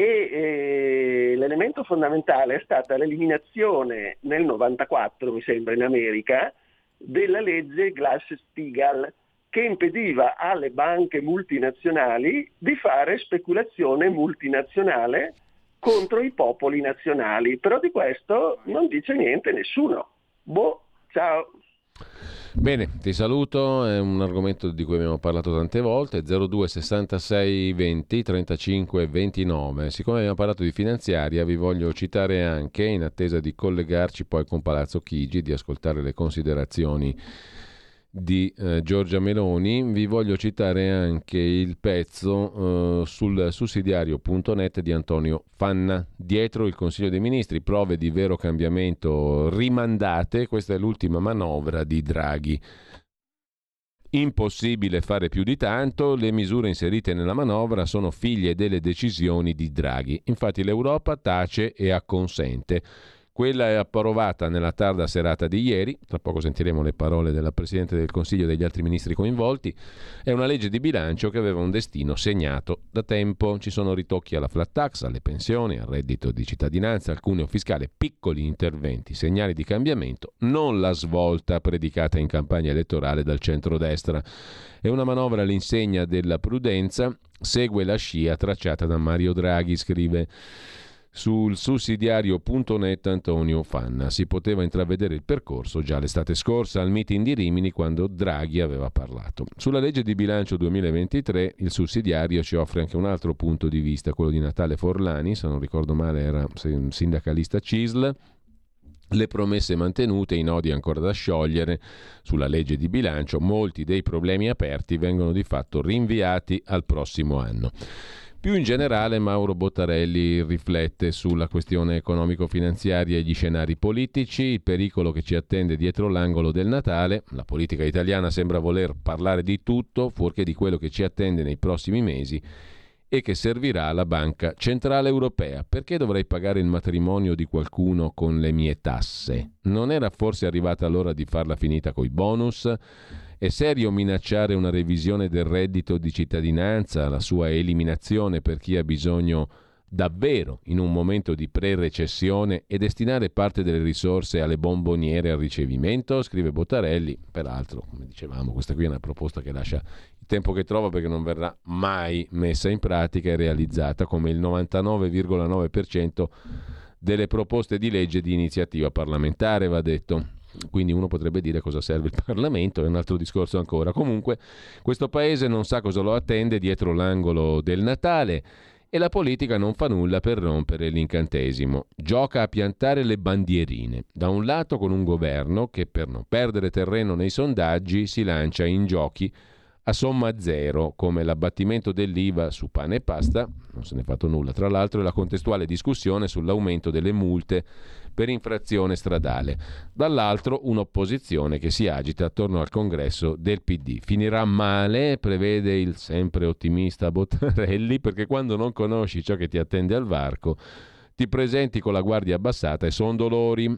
e eh, l'elemento fondamentale è stata l'eliminazione nel 94, mi sembra, in America, della legge Glass-Steagall che impediva alle banche multinazionali di fare speculazione multinazionale contro i popoli nazionali. Però di questo non dice niente nessuno. Boh, ciao. Bene, ti saluto, è un argomento di cui abbiamo parlato tante volte, 02 66 20 35 29. Siccome abbiamo parlato di finanziaria, vi voglio citare anche, in attesa di collegarci poi con Palazzo Chigi, di ascoltare le considerazioni di eh, Giorgia Meloni, vi voglio citare anche il pezzo eh, sul sussidiario.net di Antonio Fanna. Dietro il Consiglio dei Ministri, prove di vero cambiamento rimandate, questa è l'ultima manovra di Draghi. Impossibile fare più di tanto, le misure inserite nella manovra sono figlie delle decisioni di Draghi. Infatti l'Europa tace e acconsente. Quella è approvata nella tarda serata di ieri, tra poco sentiremo le parole della Presidente del Consiglio e degli altri ministri coinvolti, è una legge di bilancio che aveva un destino segnato da tempo. Ci sono ritocchi alla flat tax, alle pensioni, al reddito di cittadinanza, al cuneo fiscale, piccoli interventi, segnali di cambiamento, non la svolta predicata in campagna elettorale dal centrodestra. È una manovra all'insegna della prudenza, segue la scia tracciata da Mario Draghi, scrive sul sussidiario.net Antonio Fanna. Si poteva intravedere il percorso già l'estate scorsa al meeting di Rimini quando Draghi aveva parlato. Sulla legge di bilancio 2023 il sussidiario ci offre anche un altro punto di vista, quello di Natale Forlani, se non ricordo male era sindacalista CISL, le promesse mantenute, i nodi ancora da sciogliere sulla legge di bilancio, molti dei problemi aperti vengono di fatto rinviati al prossimo anno. Più in generale Mauro Bottarelli riflette sulla questione economico-finanziaria e gli scenari politici, il pericolo che ci attende dietro l'angolo del Natale. La politica italiana sembra voler parlare di tutto, fuorché di quello che ci attende nei prossimi mesi e che servirà alla Banca Centrale Europea. Perché dovrei pagare il matrimonio di qualcuno con le mie tasse? Non era forse arrivata l'ora di farla finita coi bonus? È serio minacciare una revisione del reddito di cittadinanza, la sua eliminazione per chi ha bisogno davvero in un momento di pre-recessione e destinare parte delle risorse alle bomboniere al ricevimento? Scrive Bottarelli. Peraltro, come dicevamo, questa qui è una proposta che lascia il tempo che trova perché non verrà mai messa in pratica e realizzata come il 99,9% delle proposte di legge di iniziativa parlamentare, va detto. Quindi uno potrebbe dire cosa serve il Parlamento, è un altro discorso ancora. Comunque questo Paese non sa cosa lo attende dietro l'angolo del Natale e la politica non fa nulla per rompere l'incantesimo. Gioca a piantare le bandierine. Da un lato con un governo che per non perdere terreno nei sondaggi si lancia in giochi a somma zero, come l'abbattimento dell'IVA su pane e pasta, non se ne è fatto nulla tra l'altro, e la contestuale discussione sull'aumento delle multe per infrazione stradale. Dall'altro un'opposizione che si agita attorno al congresso del PD. Finirà male, prevede il sempre ottimista Bottarelli, perché quando non conosci ciò che ti attende al varco, ti presenti con la guardia abbassata e son dolori.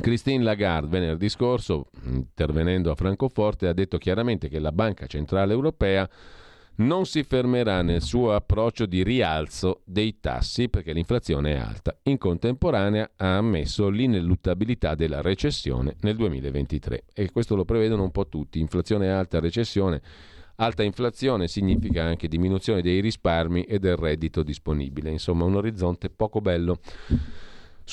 Christine Lagarde venerdì scorso, intervenendo a Francoforte, ha detto chiaramente che la Banca Centrale Europea non si fermerà nel suo approccio di rialzo dei tassi perché l'inflazione è alta. In contemporanea ha ammesso l'ineluttabilità della recessione nel 2023 e questo lo prevedono un po' tutti. Inflazione alta, recessione. Alta inflazione significa anche diminuzione dei risparmi e del reddito disponibile, insomma un orizzonte poco bello.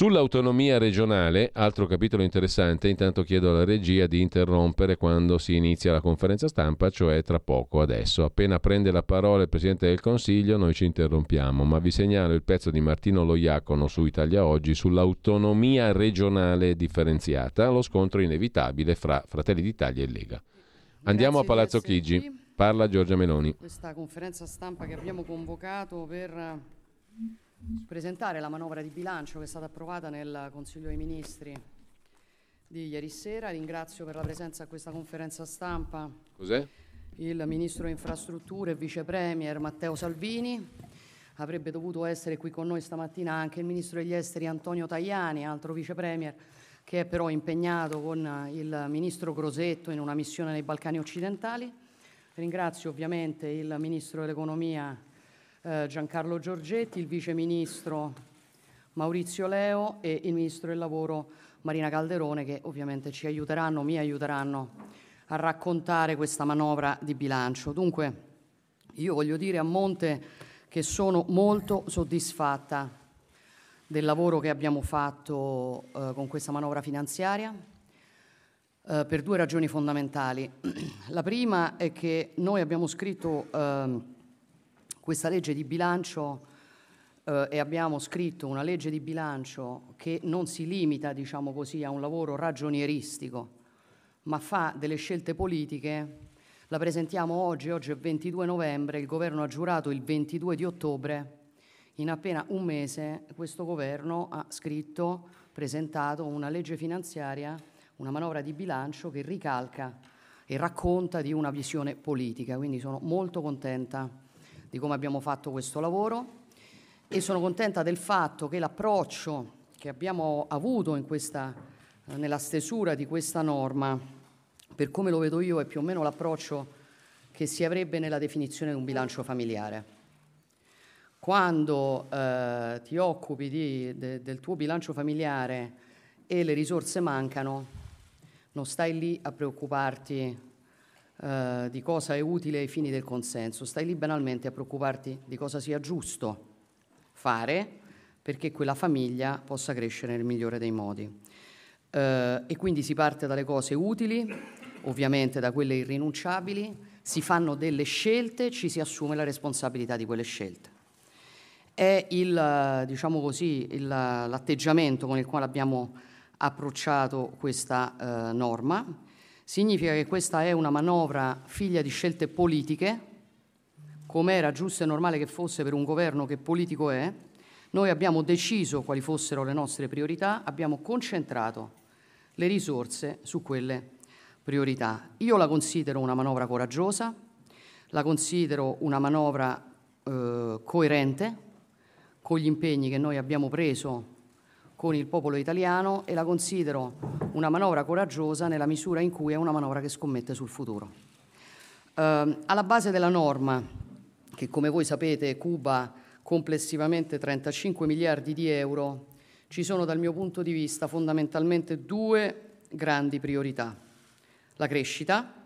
Sull'autonomia regionale, altro capitolo interessante, intanto chiedo alla regia di interrompere quando si inizia la conferenza stampa, cioè tra poco adesso. Appena prende la parola il Presidente del Consiglio noi ci interrompiamo, ma vi segnalo il pezzo di Martino Loiacono su Italia Oggi sull'autonomia regionale differenziata, lo scontro inevitabile fra Fratelli d'Italia e Lega. Andiamo a Palazzo Chigi, parla Giorgia Meloni. Questa conferenza stampa che abbiamo convocato per presentare la manovra di bilancio che è stata approvata nel Consiglio dei Ministri di ieri sera. Ringrazio per la presenza a questa conferenza stampa Cos'è? il Ministro Infrastrutture e Vice Premier Matteo Salvini. Avrebbe dovuto essere qui con noi stamattina anche il Ministro degli Esteri Antonio Tajani, altro Vice Premier, che è però impegnato con il Ministro Crosetto in una missione nei Balcani occidentali. Ringrazio ovviamente il Ministro dell'Economia eh, Giancarlo Giorgetti, il Vice Ministro Maurizio Leo e il Ministro del Lavoro Marina Calderone che ovviamente ci aiuteranno, mi aiuteranno a raccontare questa manovra di bilancio. Dunque, io voglio dire a Monte che sono molto soddisfatta del lavoro che abbiamo fatto eh, con questa manovra finanziaria eh, per due ragioni fondamentali. La prima è che noi abbiamo scritto ehm, questa legge di bilancio eh, e abbiamo scritto una legge di bilancio che non si limita, diciamo così, a un lavoro ragionieristico, ma fa delle scelte politiche. La presentiamo oggi, oggi è 22 novembre, il governo ha giurato il 22 di ottobre. In appena un mese questo governo ha scritto, presentato una legge finanziaria, una manovra di bilancio che ricalca e racconta di una visione politica. Quindi sono molto contenta di come abbiamo fatto questo lavoro e sono contenta del fatto che l'approccio che abbiamo avuto questa, nella stesura di questa norma, per come lo vedo io, è più o meno l'approccio che si avrebbe nella definizione di un bilancio familiare. Quando eh, ti occupi di- de- del tuo bilancio familiare e le risorse mancano, non stai lì a preoccuparti eh, di cosa è utile ai fini del consenso, stai lì banalmente a preoccuparti di cosa sia giusto fare perché quella famiglia possa crescere nel migliore dei modi. Eh, e quindi si parte dalle cose utili, ovviamente da quelle irrinunciabili, si fanno delle scelte, ci si assume la responsabilità di quelle scelte. È il, eh, diciamo così, il- l'atteggiamento con il quale abbiamo approcciato questa eh, norma. Significa che questa è una manovra figlia di scelte politiche, come era giusto e normale che fosse per un governo che politico è. Noi abbiamo deciso quali fossero le nostre priorità, abbiamo concentrato le risorse su quelle priorità. Io la considero una manovra coraggiosa, la considero una manovra eh, coerente con gli impegni che noi abbiamo preso con il popolo italiano e la considero una manovra coraggiosa nella misura in cui è una manovra che scommette sul futuro. Eh, alla base della norma, che come voi sapete cuba complessivamente 35 miliardi di euro, ci sono dal mio punto di vista fondamentalmente due grandi priorità. La crescita,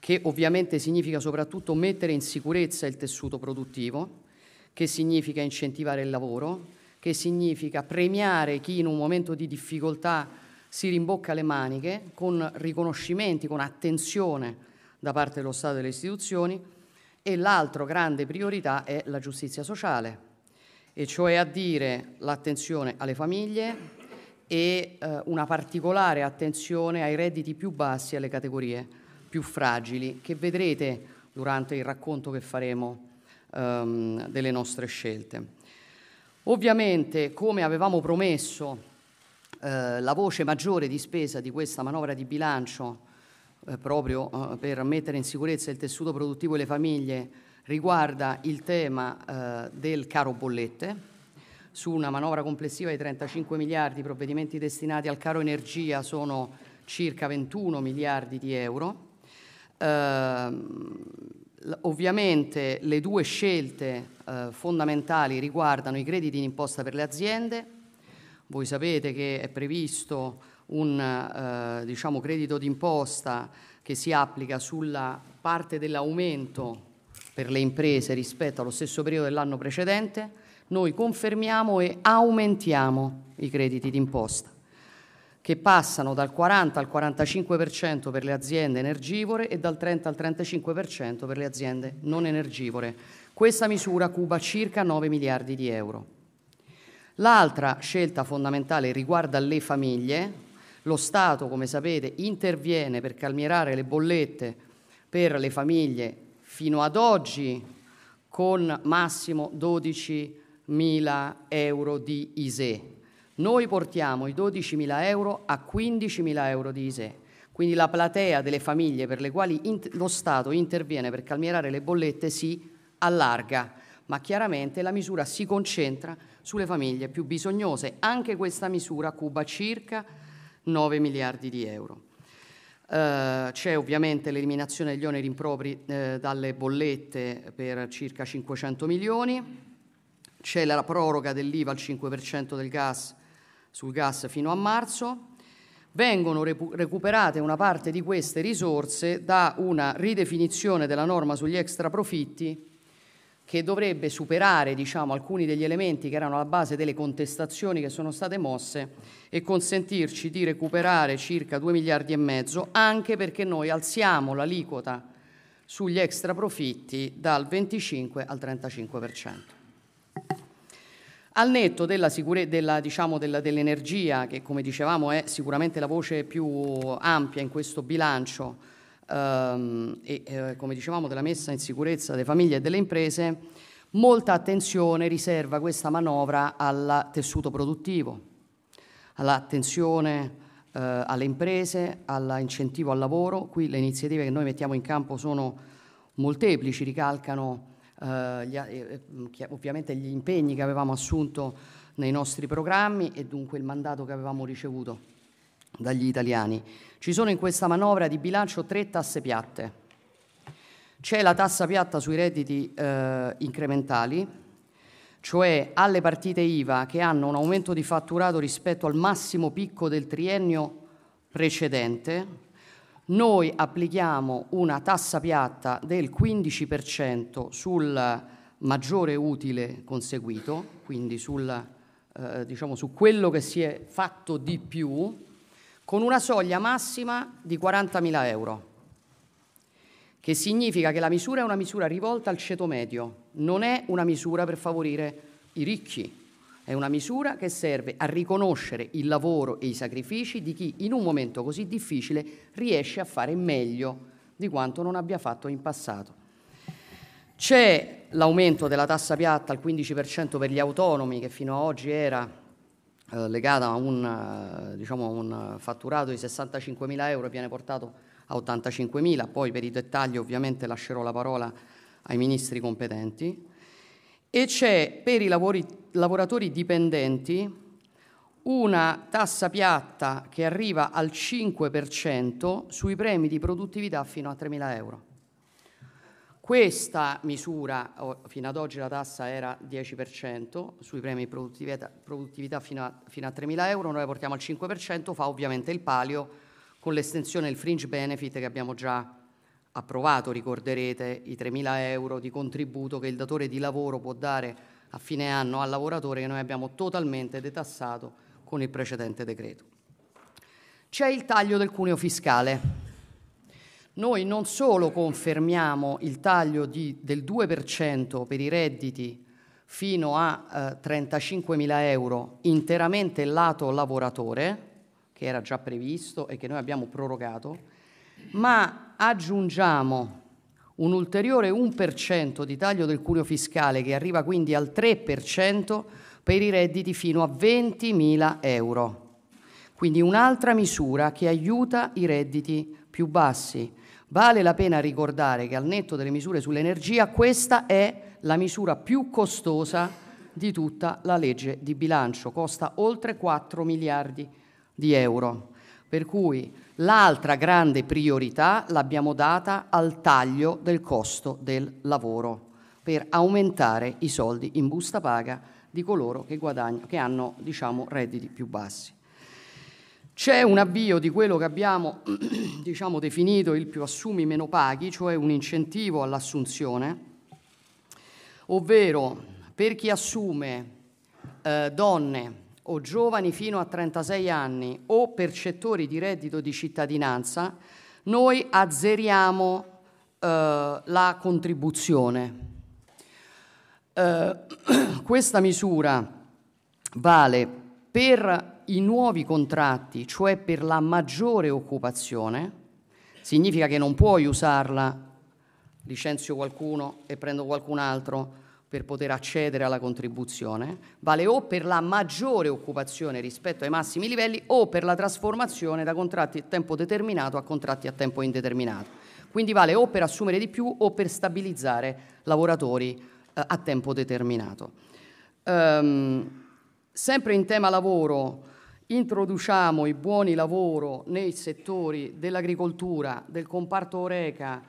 che ovviamente significa soprattutto mettere in sicurezza il tessuto produttivo, che significa incentivare il lavoro, che significa premiare chi in un momento di difficoltà si rimbocca le maniche con riconoscimenti, con attenzione da parte dello Stato e delle istituzioni e l'altra grande priorità è la giustizia sociale, e cioè a dire l'attenzione alle famiglie e eh, una particolare attenzione ai redditi più bassi e alle categorie più fragili, che vedrete durante il racconto che faremo ehm, delle nostre scelte. Ovviamente, come avevamo promesso, eh, la voce maggiore di spesa di questa manovra di bilancio, eh, proprio eh, per mettere in sicurezza il tessuto produttivo e le famiglie, riguarda il tema eh, del caro bollette. Su una manovra complessiva di 35 miliardi, i provvedimenti destinati al caro energia sono circa 21 miliardi di euro. Ovviamente le due scelte eh, fondamentali riguardano i crediti d'imposta per le aziende. Voi sapete che è previsto un eh, diciamo, credito d'imposta che si applica sulla parte dell'aumento per le imprese rispetto allo stesso periodo dell'anno precedente. Noi confermiamo e aumentiamo i crediti d'imposta che passano dal 40 al 45% per le aziende energivore e dal 30 al 35% per le aziende non energivore. Questa misura cuba circa 9 miliardi di euro. L'altra scelta fondamentale riguarda le famiglie. Lo Stato, come sapete, interviene per calmierare le bollette per le famiglie fino ad oggi con massimo 12.000 euro di ISE. Noi portiamo i 12.000 euro a 15.000 euro di ISE. Quindi la platea delle famiglie per le quali lo Stato interviene per calmierare le bollette si allarga, ma chiaramente la misura si concentra sulle famiglie più bisognose. Anche questa misura cuba circa 9 miliardi di euro. Eh, c'è ovviamente l'eliminazione degli oneri impropri eh, dalle bollette per circa 500 milioni, c'è la proroga dell'IVA al 5% del gas sul gas fino a marzo, vengono recuperate una parte di queste risorse da una ridefinizione della norma sugli extra profitti che dovrebbe superare diciamo, alcuni degli elementi che erano alla base delle contestazioni che sono state mosse e consentirci di recuperare circa 2 miliardi e mezzo, anche perché noi alziamo l'aliquota sugli extra profitti dal 25 al 35%. Al netto della sicure- della, diciamo, della- dell'energia, che come dicevamo è sicuramente la voce più ampia in questo bilancio, ehm, e eh, come dicevamo della messa in sicurezza delle famiglie e delle imprese, molta attenzione riserva questa manovra al tessuto produttivo, all'attenzione eh, alle imprese, all'incentivo al lavoro. Qui le iniziative che noi mettiamo in campo sono molteplici, ricalcano gli a- eh, eh, chi- ovviamente gli impegni che avevamo assunto nei nostri programmi e dunque il mandato che avevamo ricevuto dagli italiani. Ci sono in questa manovra di bilancio tre tasse piatte. C'è la tassa piatta sui redditi eh, incrementali, cioè alle partite IVA che hanno un aumento di fatturato rispetto al massimo picco del triennio precedente, noi applichiamo una tassa piatta del 15% sul maggiore utile conseguito, quindi sul, eh, diciamo, su quello che si è fatto di più, con una soglia massima di 40.000 euro, che significa che la misura è una misura rivolta al ceto medio, non è una misura per favorire i ricchi, è una misura che serve a riconoscere il lavoro e i sacrifici di chi in un momento così difficile riesce a fare meglio di quanto non abbia fatto in passato. C'è l'aumento della tassa piatta al 15% per gli autonomi che fino ad oggi era eh, legata a un, eh, diciamo, un fatturato di 65.000 euro e viene portato a 85.000, poi per i dettagli ovviamente lascerò la parola ai ministri competenti e c'è per i lavori- lavoratori dipendenti una tassa piatta che arriva al 5% sui premi di produttività fino a 3.000 euro. Questa misura, fino ad oggi la tassa era 10% sui premi di produttività, produttività fino, a, fino a 3.000 euro, noi la portiamo al 5%, fa ovviamente il palio con l'estensione del fringe benefit che abbiamo già approvato, ricorderete, i 3.000 euro di contributo che il datore di lavoro può dare a fine anno al lavoratore che noi abbiamo totalmente detassato con il precedente decreto. C'è il taglio del cuneo fiscale. Noi non solo confermiamo il taglio di- del 2% per i redditi fino a eh, 35.000 euro interamente lato lavoratore, che era già previsto e che noi abbiamo prorogato, ma aggiungiamo un ulteriore 1% di taglio del cuneo fiscale che arriva quindi al 3% per i redditi fino a 20.000 euro. Quindi un'altra misura che aiuta i redditi più bassi. Vale la pena ricordare che al netto delle misure sull'energia questa è la misura più costosa di tutta la legge di bilancio, costa oltre 4 miliardi di euro. Per cui l'altra grande priorità l'abbiamo data al taglio del costo del lavoro per aumentare i soldi in busta paga di coloro che, che hanno diciamo, redditi più bassi. C'è un avvio di quello che abbiamo diciamo, definito il più assumi meno paghi, cioè un incentivo all'assunzione, ovvero per chi assume eh, donne o giovani fino a 36 anni o percettori di reddito di cittadinanza, noi azzeriamo eh, la contribuzione. Eh, questa misura vale per i nuovi contratti, cioè per la maggiore occupazione, significa che non puoi usarla, licenzio qualcuno e prendo qualcun altro per poter accedere alla contribuzione, vale o per la maggiore occupazione rispetto ai massimi livelli o per la trasformazione da contratti a tempo determinato a contratti a tempo indeterminato. Quindi vale o per assumere di più o per stabilizzare lavoratori eh, a tempo determinato. Ehm, sempre in tema lavoro, introduciamo i buoni lavoro nei settori dell'agricoltura, del comparto Oreca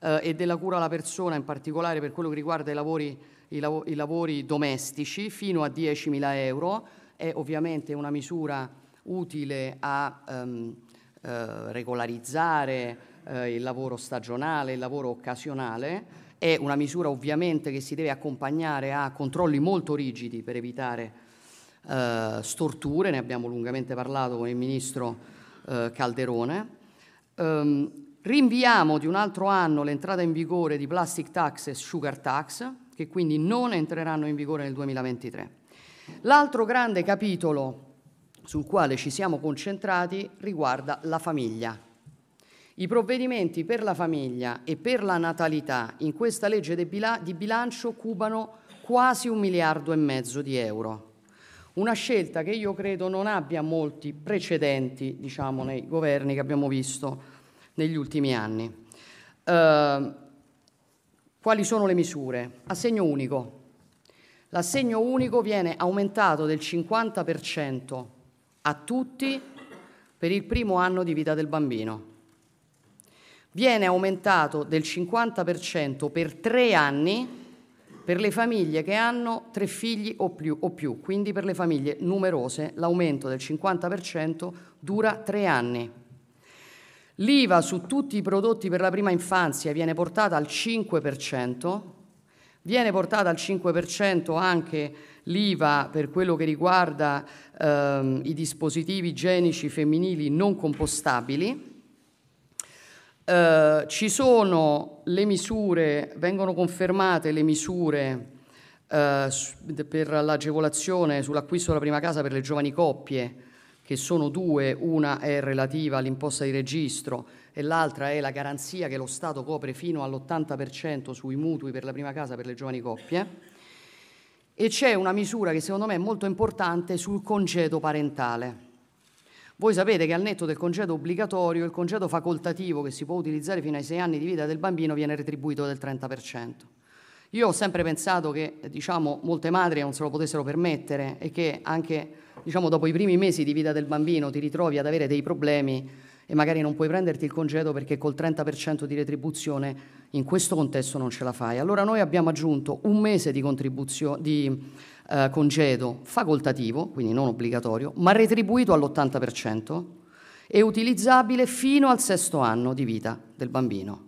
eh, e della cura alla persona, in particolare per quello che riguarda i lavori, i lav- i lavori domestici, fino a 10.000 euro. È ovviamente una misura utile a ehm, eh, regolarizzare eh, il lavoro stagionale, il lavoro occasionale. È una misura ovviamente che si deve accompagnare a controlli molto rigidi per evitare eh, storture, ne abbiamo lungamente parlato con il ministro eh, Calderone. Ehm, rinviamo di un altro anno l'entrata in vigore di plastic tax e sugar tax, che quindi non entreranno in vigore nel 2023. L'altro grande capitolo sul quale ci siamo concentrati riguarda la famiglia. I provvedimenti per la famiglia e per la natalità in questa legge di bilancio cubano quasi un miliardo e mezzo di euro. Una scelta che io credo non abbia molti precedenti, diciamo, nei governi che abbiamo visto negli ultimi anni. Eh, quali sono le misure? Assegno unico. L'assegno unico viene aumentato del 50% a tutti per il primo anno di vita del bambino. Viene aumentato del 50% per tre anni per le famiglie che hanno tre figli o più, o più. quindi per le famiglie numerose l'aumento del 50% dura tre anni. L'IVA su tutti i prodotti per la prima infanzia viene portata al 5%, viene portata al 5% anche l'IVA per quello che riguarda ehm, i dispositivi igienici femminili non compostabili. Eh, ci sono le misure, vengono confermate le misure eh, per l'agevolazione sull'acquisto della prima casa per le giovani coppie, che sono due, una è relativa all'imposta di registro e l'altra è la garanzia che lo Stato copre fino all'80% sui mutui per la prima casa per le giovani coppie. E c'è una misura che secondo me è molto importante sul congedo parentale. Voi sapete che al netto del congedo obbligatorio, il congedo facoltativo che si può utilizzare fino ai sei anni di vita del bambino viene retribuito del 30%. Io ho sempre pensato che diciamo, molte madri non se lo potessero permettere e che anche diciamo, dopo i primi mesi di vita del bambino ti ritrovi ad avere dei problemi e magari non puoi prenderti il congedo perché col 30% di retribuzione in questo contesto non ce la fai. Allora noi abbiamo aggiunto un mese di, di eh, congedo facoltativo, quindi non obbligatorio, ma retribuito all'80% e utilizzabile fino al sesto anno di vita del bambino.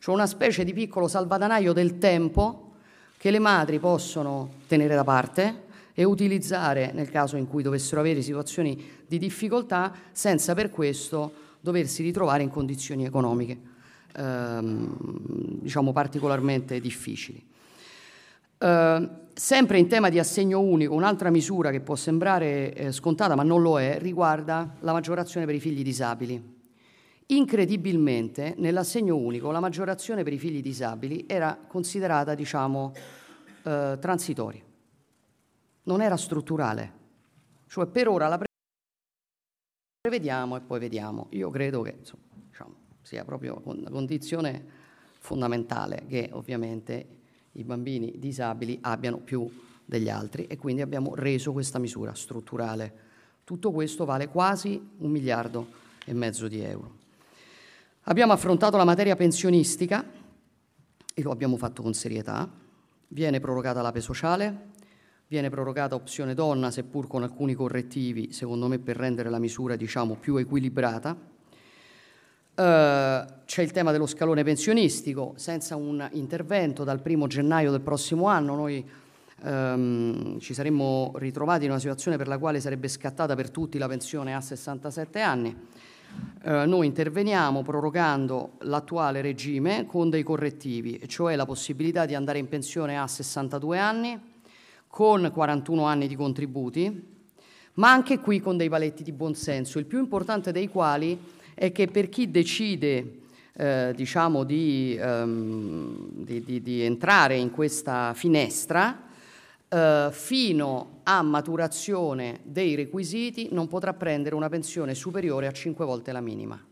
Cioè una specie di piccolo salvadanaio del tempo che le madri possono tenere da parte e utilizzare nel caso in cui dovessero avere situazioni di difficoltà senza per questo doversi ritrovare in condizioni economiche ehm, diciamo particolarmente difficili. Eh, sempre in tema di assegno unico, un'altra misura che può sembrare eh, scontata ma non lo è, riguarda la maggiorazione per i figli disabili. Incredibilmente, nell'assegno unico la maggiorazione per i figli disabili era considerata, diciamo, eh, transitoria, non era strutturale. Cioè per ora la pre- prevediamo e poi vediamo. Io credo che insomma, diciamo, sia proprio una condizione fondamentale che ovviamente i bambini disabili abbiano più degli altri e quindi abbiamo reso questa misura strutturale. Tutto questo vale quasi un miliardo e mezzo di euro. Abbiamo affrontato la materia pensionistica e lo abbiamo fatto con serietà. Viene prorogata l'ape sociale, viene prorogata opzione donna, seppur con alcuni correttivi, secondo me per rendere la misura diciamo, più equilibrata. Eh, c'è il tema dello scalone pensionistico, senza un intervento dal primo gennaio del prossimo anno noi ehm, ci saremmo ritrovati in una situazione per la quale sarebbe scattata per tutti la pensione a 67 anni. Eh, noi interveniamo prorogando l'attuale regime con dei correttivi, cioè la possibilità di andare in pensione a 62 anni con 41 anni di contributi, ma anche qui con dei paletti di buonsenso, il più importante dei quali è che per chi decide eh, diciamo di, ehm, di- di- di entrare in questa finestra, eh, fino a maturazione dei requisiti non potrà prendere una pensione superiore a 5 volte la minima.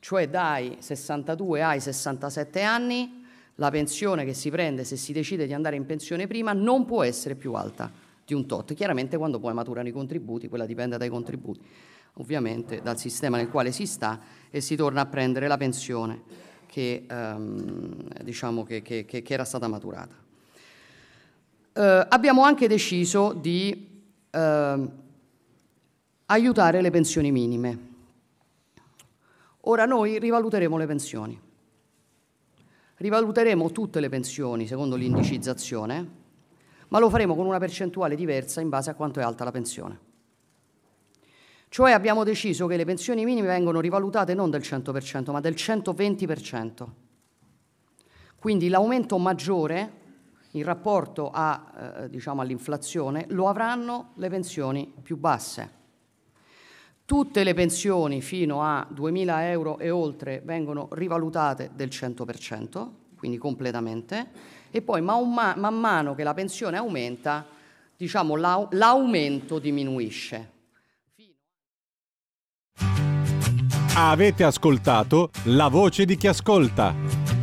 Cioè dai 62 ai 67 anni la pensione che si prende se si decide di andare in pensione prima non può essere più alta di un tot. Chiaramente quando poi maturano i contributi, quella dipende dai contributi, ovviamente dal sistema nel quale si sta e si torna a prendere la pensione che, ehm, diciamo che- che- che- che era stata maturata. Eh, abbiamo anche deciso di ehm, aiutare le pensioni minime. Ora noi rivaluteremo le pensioni. Rivaluteremo tutte le pensioni secondo l'indicizzazione, ma lo faremo con una percentuale diversa in base a quanto è alta la pensione. Cioè abbiamo deciso che le pensioni minime vengono rivalutate non del 100%, ma del 120%. Quindi l'aumento maggiore in rapporto a, eh, diciamo, all'inflazione lo avranno le pensioni più basse. Tutte le pensioni fino a 2.000 euro e oltre vengono rivalutate del 100%, quindi completamente, e poi man, ma- man mano che la pensione aumenta, diciamo, l'au- l'aumento diminuisce. Avete ascoltato La voce di chi ascolta.